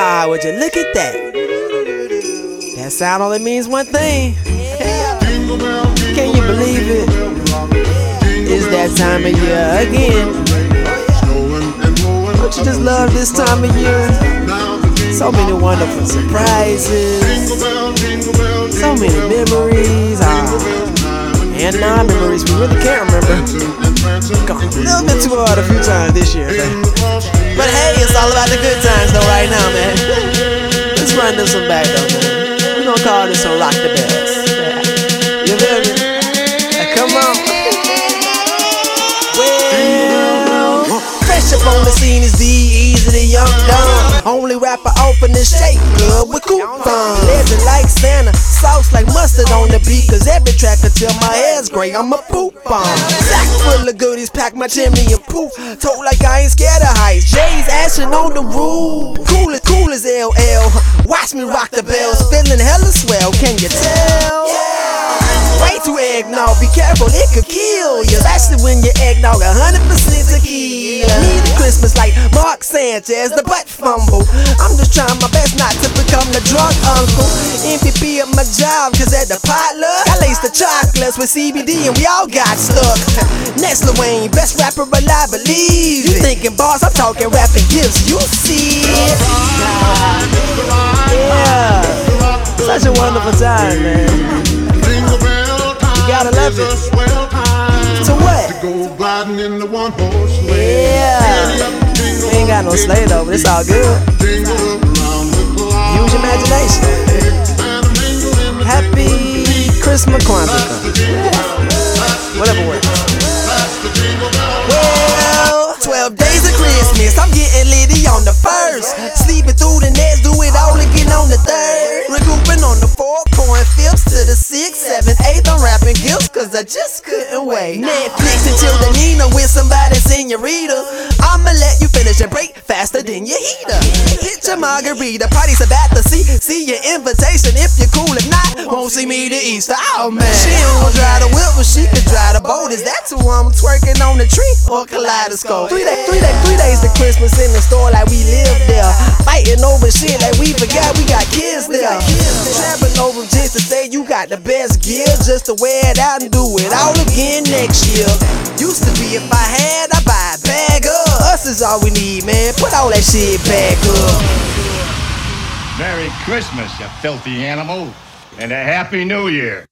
Ah, would you look at that? That sound only means one thing. Can you believe it? It's that time of year again. Don't you just love this time of year? So many wonderful surprises, so many memories, ah, and non-memories we really can't remember. Gone a little bit too hard a few times this year, man. But hey, it's all about the good times though right now, man. Let's run this one back though, man. We gonna call this one Rock the Bells. You feel me? Now, come on. Well, fresh up on the scene is the easy the young dumb. Only rapper open the shake club with coupons. The beat. Cause every track until my hair's gray, I'm a poop on. Sack full of goodies, pack my chimney and poof. Told like I ain't scared of heights. Jay's ashing on the roof. Cool as cool as LL. Watch me rock the bells, feeling hella swell. Can you tell? Yeah. Way too eggnog, be careful, it could kill you. Especially when your eggnog 100% tequila. Christmas like Mark Sanchez, the butt fumble. I'm just trying my best not to become the drunk uncle. MVP of my job, cause at the potluck, I laced the chocolates with CBD and we all got stuck. Next Wayne, best rapper alive, believe You thinking boss, I'm talking rapping gifts, you see it. Yeah, such a wonderful time, man. You gotta love it. So what? Go gliding in the one horse. Yeah. Got no sleigh though, but it's all good. Use your imagination. Happy Christmas Kwanzaa. Whatever works. Well, 12 days of Christmas. I'm getting litty on the first. Sleeping through the next, do it all again on the third. Recouping on the four point fifths to the sixth, seventh, eighth. I'm rapping gifts cause I just couldn't wait. Netflix the Nina with somebody senorita. I'ma let you finish your break faster than your heater. Hit your margarita, party's about to see. See your invitation if you're cool. If not, won't see me to Easter. Oh man, she don't drive the whip, but she can drive the boat. Is that who I'm twerking on the tree or kaleidoscope? Three days, three days, three days to Christmas in the store like we live there. Fighting over shit like we forgot we got kids there. Trapping over just to say you got the best gear, just to wear it out and do it all again next year. Used to be if I had, I buy a bag up. Us is all we need, man. Put all that shit back up. Merry Christmas, you filthy animal, and a Happy New Year.